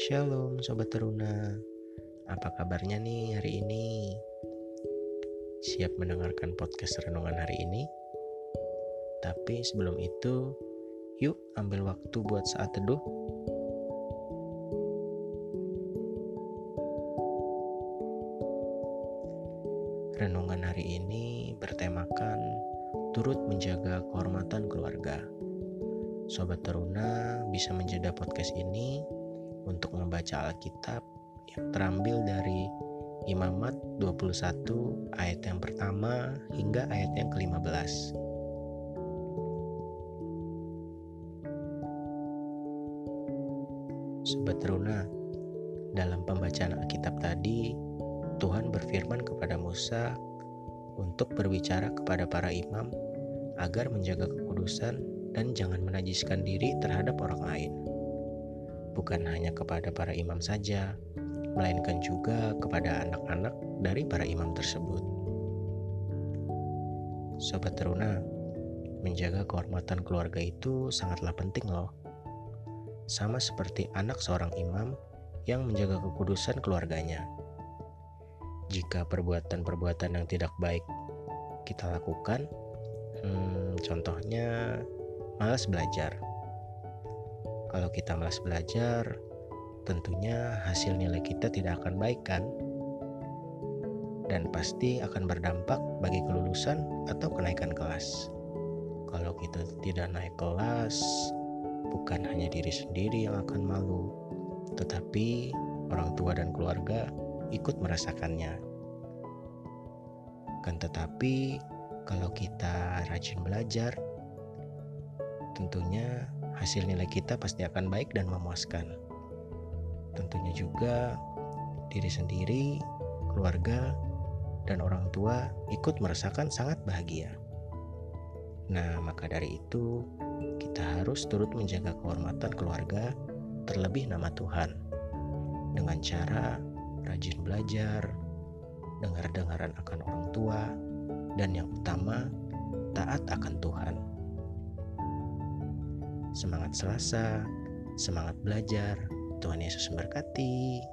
Shalom Sobat Teruna Apa kabarnya nih hari ini? Siap mendengarkan podcast renungan hari ini? Tapi sebelum itu Yuk ambil waktu buat saat teduh Renungan hari ini bertemakan turut menjaga kehormatan keluarga. Sobat Teruna bisa menjeda podcast ini untuk membaca Alkitab yang terambil dari Imamat 21 ayat yang pertama hingga ayat yang ke-15. Sobat Teruna, dalam pembacaan Alkitab tadi, Tuhan berfirman kepada Musa untuk berbicara kepada para imam agar menjaga kekudusan dan jangan menajiskan diri terhadap orang lain. Bukan hanya kepada para imam saja, melainkan juga kepada anak-anak dari para imam tersebut. Sobat Teruna, menjaga kehormatan keluarga itu sangatlah penting loh. Sama seperti anak seorang imam yang menjaga kekudusan keluarganya. Jika perbuatan-perbuatan yang tidak baik kita lakukan, hmm, contohnya malas belajar. Kalau kita malas belajar, tentunya hasil nilai kita tidak akan baik kan? Dan pasti akan berdampak bagi kelulusan atau kenaikan kelas. Kalau kita tidak naik kelas, bukan hanya diri sendiri yang akan malu, tetapi orang tua dan keluarga ikut merasakannya. Kan tetapi kalau kita rajin belajar, tentunya hasil nilai kita pasti akan baik dan memuaskan. Tentunya juga diri sendiri, keluarga, dan orang tua ikut merasakan sangat bahagia. Nah, maka dari itu kita harus turut menjaga kehormatan keluarga, terlebih nama Tuhan, dengan cara rajin belajar, dengar-dengaran akan orang tua, dan yang utama, taat akan Tuhan. Semangat Selasa, semangat belajar. Tuhan Yesus memberkati.